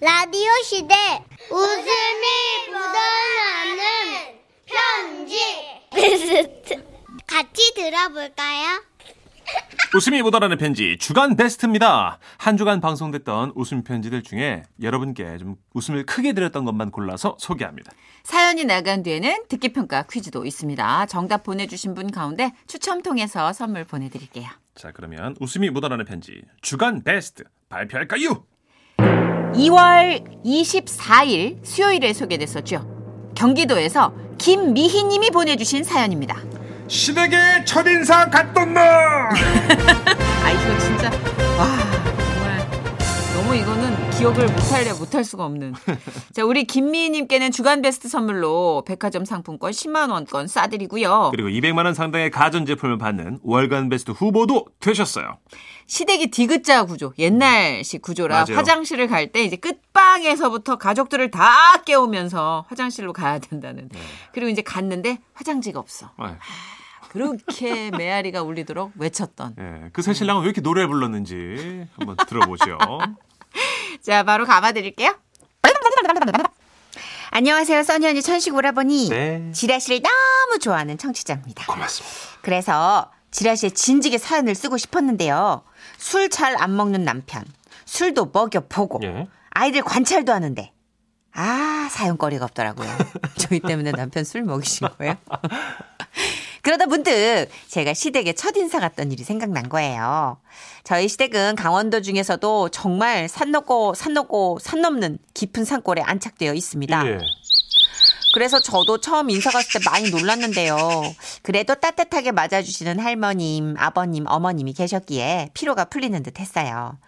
라디오 시대 웃음이 묻어나는 편지 베스트 같이 들어볼까요? 웃음이 묻어나는 편지 주간 베스트입니다. 한 주간 방송됐던 웃음 편지들 중에 여러분께 좀 웃음을 크게 드렸던 것만 골라서 소개합니다. 사연이 나간 뒤에는 듣기 평가 퀴즈도 있습니다. 정답 보내주신 분 가운데 추첨 통해서 선물 보내드릴게요. 자, 그러면 웃음이 묻어나는 편지 주간 베스트 발표할까요? 2월 24일 수요일에 소개됐었죠. 경기도에서 김미희 님이 보내주신 사연입니다. 시댁의 첫인상 갔던 날! 아, 이거 진짜, 와, 정말, 너무 이거는 기억을 못할래 못할 수가 없는. 자, 우리 김미희 님께는 주간 베스트 선물로 백화점 상품권 10만원권 싸드리고요. 그리고 200만원 상당의 가전제품을 받는 월간 베스트 후보도 되셨어요. 시댁이 디귿자 구조, 옛날식 구조라 맞아요. 화장실을 갈 때 이제 끝방에서부터 가족들을 다 깨우면서 화장실로 가야 된다는. 네. 그리고 이제 갔는데 화장지가 없어. 아유, 그렇게 메아리가 울리도록 외쳤던. 예, 그 새 신랑은 왜 이렇게 노래 불렀는지 한번 들어보죠. 자, 바로 감아드릴게요. 안녕하세요, 써니 언니 천식 오라버니. 네. 지라시를 너무 좋아하는 청취자입니다. 고맙습니다. 그래서 지라시에 진지게 사연을 쓰고 싶었는데요. 술 잘 안 먹는 남편, 술도 먹여보고, 예. 아이들 관찰도 하는데, 아, 사연거리가 없더라고요. 저희 때문에 남편 술 먹이신 거예요? 그러다 문득 제가 시댁에 첫인사 갔던 일이 생각난 거예요. 저희 시댁은 강원도 중에서도 정말 산 넘고 산 넘고 산 넘는 깊은 산골에 안착되어 있습니다. 예. 그래서 저도 처음 인사 갔을 때 많이 놀랐는데요. 그래도 따뜻하게 맞아주시는 할머님, 아버님, 어머님이 계셨기에 피로가 풀리는 듯 했어요.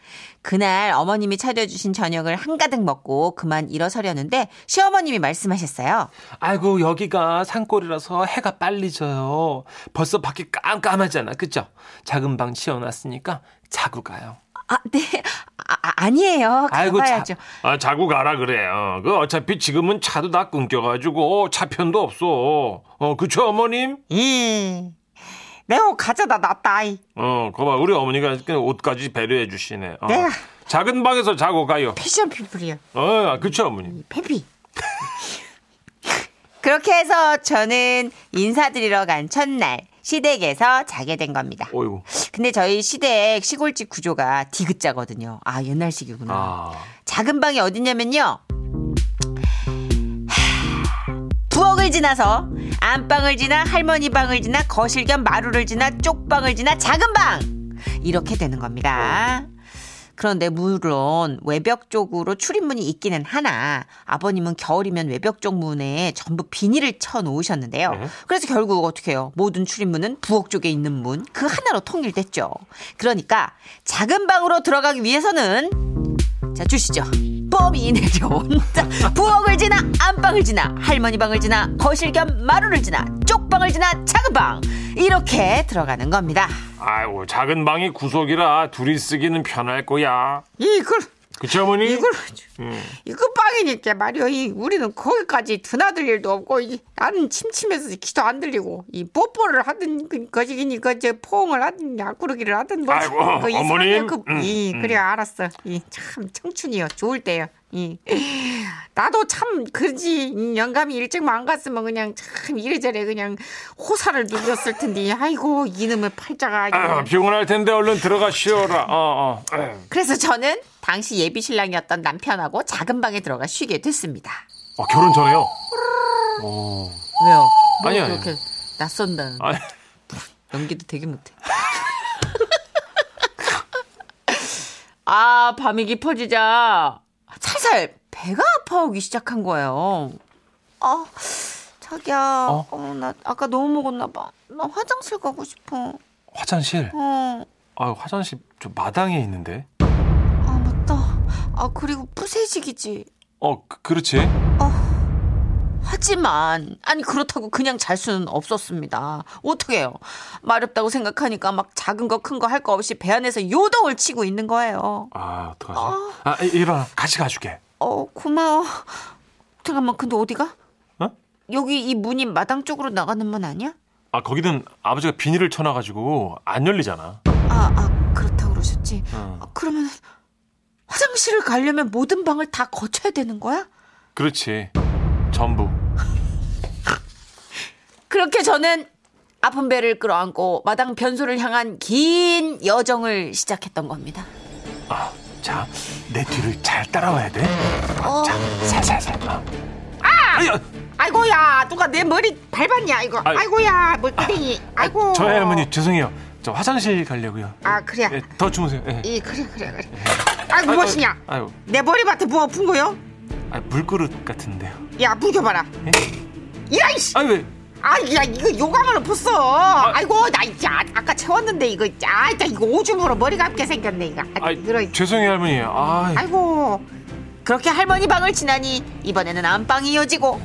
그날 어머님이 차려주신 저녁을 한가득 먹고 그만 일어서려는데 시어머님이 말씀하셨어요. 아이고 여기가 산골이라서 해가 빨리 져요. 벌써 밖이 깜깜하잖아, 그죠? 작은 방 치워놨으니까 자고 가요. 아, 네. 아, 아, 아니에요. 아이고 가봐야죠. 자, 아, 자고 가라 그래요. 그 어차피 지금은 차도 다 끊겨가지고 차편도 없어. 어, 그쵸 어머님? 예. 내가 가져다 놨다. 이. 어, 거봐 우리 어머니가 그냥 옷까지 배려해 주시네. 어. 내가 작은 방에서 자고 가요. 패션 피플이야. 어, 그쵸 어머님? 페피. 그렇게 해서 저는 인사드리러 간 첫날 시댁에서 자게 된 겁니다. 어이구. 근데 저희 시댁 시골집 구조가 디귿자거든요. 아 옛날식이구나. 아, 작은 방이 어디냐면요. 하, 부엌을 지나서 안방을 지나 할머니 방을 지나 거실 겸 마루를 지나 쪽방을 지나 작은 방 이렇게 되는 겁니다. 그런데 물론 외벽 쪽으로 출입문이 있기는 하나 아버님은 겨울이면 외벽 쪽 문에 전부 비닐을 쳐 놓으셨는데요. 네. 그래서 결국 어떻게 해요? 모든 출입문은 부엌 쪽에 있는 문 그 하나로 통일됐죠. 그러니까 작은 방으로 들어가기 위해서는 자 주시죠. 뻔히 내려온 자, 부엌을 지나 안방을 지나 할머니 방을 지나 거실 겸 마루를 지나 쪽방을 지나 작은 방 이렇게 들어가는 겁니다. 아이고 작은 방이 구석이라 둘이 쓰기는 편할 거야. 이걸 그쵸 어머니? 이걸 음. 이거 빵이니까 말이야. 이 우리는 거기까지 드나들 일도 없고 이, 나는 침침해서 기도 안 들리고 이 뽀뽀를 하든 그 거시기니 그저 포옹을 하든 약구르기를 하든 뭐 아이고, 그. 어머님. 그, 음, 이 음. 그래 알았어. 이 참 청춘이요 좋을 때요. 이 나도 참 그지 이 영감이 일찍만 안 갔으면 그냥 참 이래저래 그냥 호사를 누렸을 텐데 아이고 이놈의 팔자가 아. 피곤할 텐데 얼른 들어가 쉬어라. 어, 어. 그래서 저는 당시 예비 신랑이었던 남편하고 작은 방에 들어가 쉬게 됐습니다. 어, 결혼 전에요? 왜요? 뭐 아니요, 아니요. 그렇게 낯선다. 아니, 연기도 되게 못해. 아, 밤이 깊어지자 살살 배가 아파오기 시작한 거예요. 아, 자기야, 어? 어? 나 아까 너무 먹었나 봐. 나 화장실 가고 싶어. 화장실. 어, 아, 화장실 저 마당에 있는데. 아 맞다. 아 그리고 푸세식이지. 어, 그, 그렇지. 하지만 아니 그렇다고 그냥 잘 수는 없었습니다. 어떻게 해요? 마렵다고 생각하니까 막 작은 거 큰 거 할 거 없이 배 안에서 요동을 치고 있는 거예요. 아, 어떡하지? 아, 이- 일어나. 같이 가줄게. 어 고마워. 잠깐만 근데 어디가? 어? 여기 이 문이 마당 쪽으로 나가는 문 아니야? 아, 거기는 아버지가 비닐을 쳐놔가지고 안 열리잖아. 아, 아 그렇다고 그러셨지. 어. 아, 그러면 화장실 화장실을 가려면 모든 방을 다 거쳐야 되는 거야? 그렇지. 전부. 그렇게 저는 아픈 배를 끌어안고 마당 변소를 향한 긴 여정을 시작했던 겁니다. 아, 자, 내 뒤를 잘 따라와야 돼. 어, 자, 살살살. 어. 아! 아유, 아이고야 누가 내 머리 밟았냐 이거 아이. 아이고야 물끄댕이 아이고 저희 할머니 죄송해요. 저 화장실 가려고요. 아 그래 예, 더 주무세요. 예. 이 그래 그래 그래 아이고 무엇이냐 아유, 내 머리밭에 뭐푼 거요? 아, 물그릇 같은데요. 야 물겨봐라 예? 이라이씨 아유, 왜? 아야 이거 요강으로 pus어 아 이고 나 이제 아, 아까 채웠는데 이거 아 이거 오줌으로 머리 감게 생겼네 이거 아, 아, 죄송해요, 할머니. 아, 아이고 그렇게 할머니 방을 지나니 이번에는 안방이 이어지고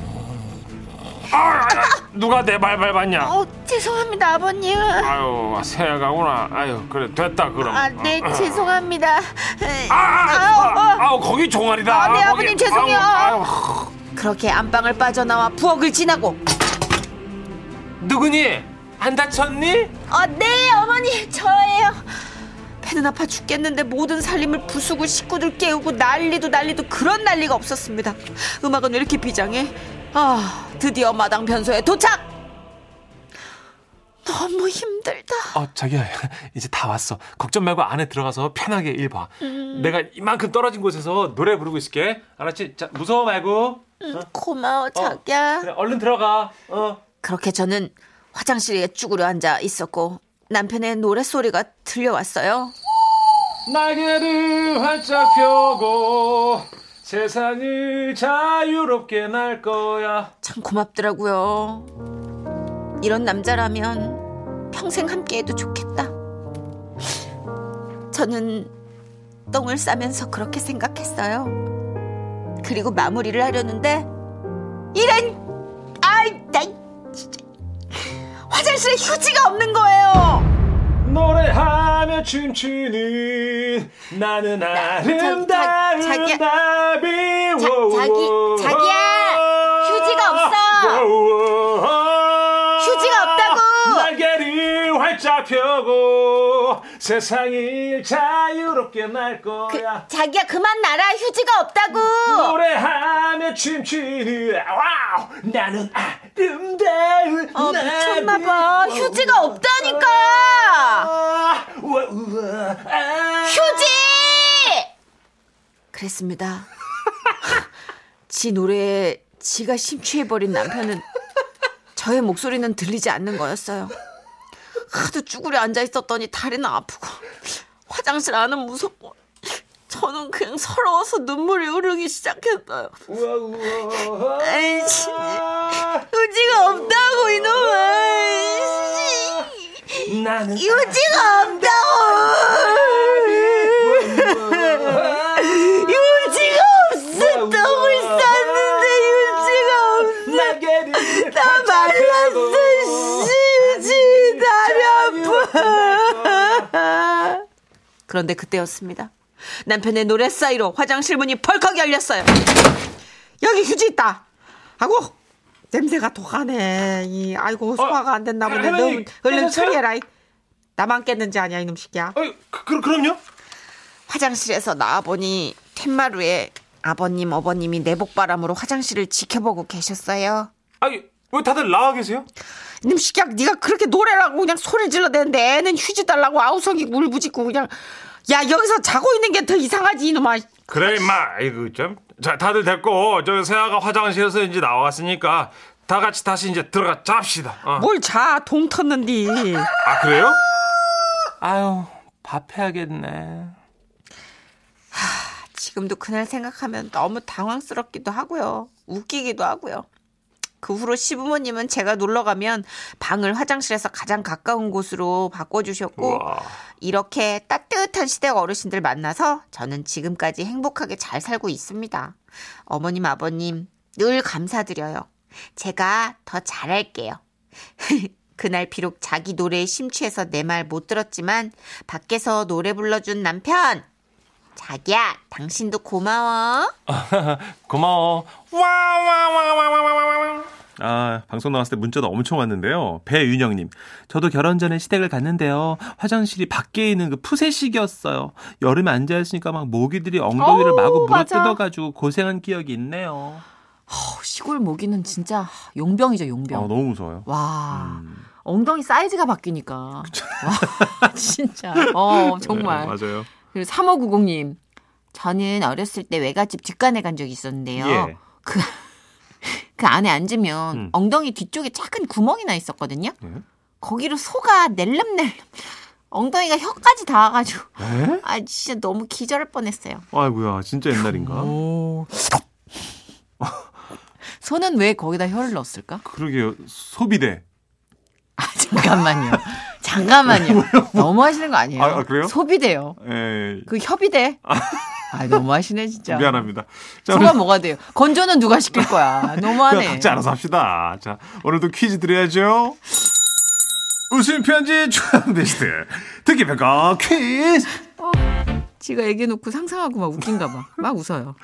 아, 누가 내 발 밟았냐? 어 죄송합니다 아버님 아유, 새가구나. 아유, 그래 됐다 그럼. 아 네 죄송합니다 아, 아, 아우, 어. 아, 아우, 거기 종아리다. 아, 네, 거기. 아버님, 죄송해요. 아우, 아우. 그렇게 안방을 빠져나와 부엌을 지나고 누구니? 안 다쳤니? 아, 네, 어머니, 저예요. 배는 아파 죽겠는데 모든 살림을 부수고 식구들 깨우고 난리도 난리도 그런 난리가 없었습니다. 음악은 왜 이렇게 비장해? 아, 드디어 마당 변소에 도착! 너무 힘들다. 어, 자기야, 이제 다 왔어. 걱정 말고 안에 들어가서 편하게 일 봐. 음. 내가 이만큼 떨어진 곳에서 노래 부르고 있을게. 알았지? 자, 무서워 말고. 고마워, 자기야. 그래, 얼른 들어가. 어. 그렇게 저는 화장실에 쭈그려 앉아 있었고 남편의 노랫소리가 들려왔어요. 날개를 활짝 펴고 세상을 자유롭게 날 거야. 참 고맙더라고요. 이런 남자라면 평생 함께해도 좋겠다. 저는 똥을 싸면서 그렇게 생각했어요. 그리고 마무리를 하려는데 이런 아이 나 진짜 화장실에 휴지가 없는 거예요. 노래하며 춤추는 나는 아름다운 자- 자기야. 나비 자- 자기- 자기야, 휴지가 없어. 휴지가 없다고. 날개를 활짝 펴고 세상을 자유롭게 날 그, 거야 자기야 그만 날아 휴지가 없다고. 노래하며 춤추는 와우 나는 아 어 나비 미쳤나봐 휴지가 없다니까. 아, 우와, 우와, 아. 휴지! 그랬습니다. 지 노래에 지가 심취해버린 남편은 저의 목소리는 들리지 않는 거였어요. 하도 쭈그려 앉아 있었더니 다리는 아프고 화장실 안은 무섭고 저는 그냥 서러워서 눈물이 흐르기 시작했어요. 진짜. 휴지가 없다고 이놈아. 씨. 나는 휴지가 없다고. 휴지가 없어 똥을 쌌는데 휴지가 없어 다 말랐어 씨 휴지. 다리 아파. 그런데 그때였습니다. 남편의 노래 사이로 화장실 문이 벌컥 열렸어요. 여기 휴지 있다. 아고 냄새가 독하네 이 아이고 소화가 안 됐나 보네 너 얼른? 처리해라 이. 나만 깼는지 아니야 이놈 새끼야 어, 그, 그, 그 럼요 화장실에서 나와 보니 툇마루에 아버님 어버님이 내복바람으로 화장실을 지켜보고 계셨어요 아니 왜 다들 나와 계세요? 이놈 새끼야 네가 그렇게 노래라고 그냥 소리 질러대는데 애는 휴지 달라고 아우성이 울부짖고 그냥 야 여기서 자고 있는 게 더 이상하지 이놈아 그래 임마 이거 좀 자, 다들 됐고 저 세아가 화장실에서 이제 나왔으니까 다 같이 다시 이제 들어가 잡시다 어. 뭘자 동 텄는디 아 그래요? 아유, 밥 해야겠네. 지금도 그날 생각하면 너무 당황스럽기도 하고요. 웃기기도 하고요. 그 후로 시부모님은 제가 놀러 가면 방을 화장실에서 가장 가까운 곳으로 바꿔주셨고 우와. 이렇게 따뜻한 시댁 어르신들 만나서 저는 지금까지 행복하게 잘 살고 있습니다. 어머님, 아버님 늘 감사드려요. 제가 더 잘할게요. 그날 비록 자기 노래에 심취해서 내 말 못 들었지만 밖에서 노래 불러준 남편 자기야 당신도 고마워. 고마워 와와와와와와와 아, 방송 나왔을 때 문자도 엄청 왔는데요. 배윤영님, 저도 결혼 전에 시댁을 갔는데요. 화장실이 밖에 있는 그 푸세식이었어요. 여름에 앉아있으니까 막 모기들이 엉덩이를 어우, 마구. 물어뜯어가지고 고생한 기억이 있네요. 어, 시골 모기는 진짜 용병이죠, 용병. 아, 너무 무서워요. 와. 음. 엉덩이 사이즈가 바뀌니까. 와, 진짜. 어, 정말. 네, 맞아요. 그리고 3590님. 저는 어렸을 때 외갓집 직관에 간 적이 있었는데요. 예. 그, 그 안에 앉으면 음. 엉덩이 뒤쪽에 작은 구멍이 나 있었거든요. 예? 거기로 소가 낼름낼름. 엉덩이가 혀까지 닿아가지고. 에? 아, 진짜 너무 기절할 뻔했어요. 아이고야, 진짜 옛날인가? 소는 왜 거기다 혀를 넣었을까? 그러게요. 소비대. 아, 잠깐만요. 잠깐만요. 너무 하시는 거 아니에요? 아, 아, 그래요? 소비대요. 에그 협의대. 아, 너무 하시네, 진짜. 미안합니다. 자, 소가 오늘 뭐가 돼요? 건조는 누가 시킬 거야? 너무하네. 각자 알아서 합시다. 자, 오늘도 퀴즈 드려야죠. 웃음 편지 베스트 듣기 평가 퀴즈. 지가 얘기해 놓고 상상하고 막 웃긴가 봐. 막 웃어요.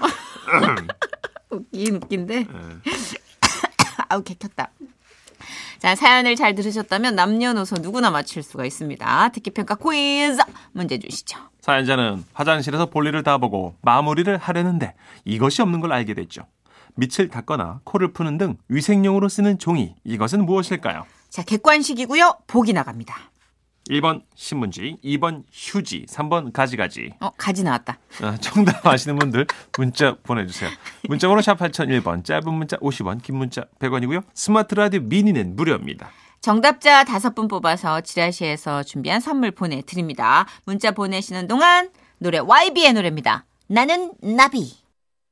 웃긴 웃긴데. 아우 개켰다. 자 사연을 잘 들으셨다면 남녀노소 누구나 맞힐 수가 있습니다. 듣기평가 퀴즈 문제 주시죠. 사연자는 화장실에서 볼일을 다 보고 마무리를 하려는데 이것이 없는 걸 알게 됐죠. 밑을 닦거나 코를 푸는 등 위생용으로 쓰는 종이 이것은 무엇일까요? 자 객관식이고요. 보기 나갑니다. 1번 신문지, 2번 휴지, 3번 가지가지. 어 가지 나왔다. 아, 정답 아시는 분들 문자 보내주세요. 문자번호 샵 8001번, 짧은 문자 50원, 긴 문자 100원이고요. 스마트 라디오 미니는 무료입니다. 정답자 다섯 분 뽑아서 지라시에서 준비한 선물 보내드립니다. 문자 보내시는 동안 노래 YB의 노래입니다. 나는 나비.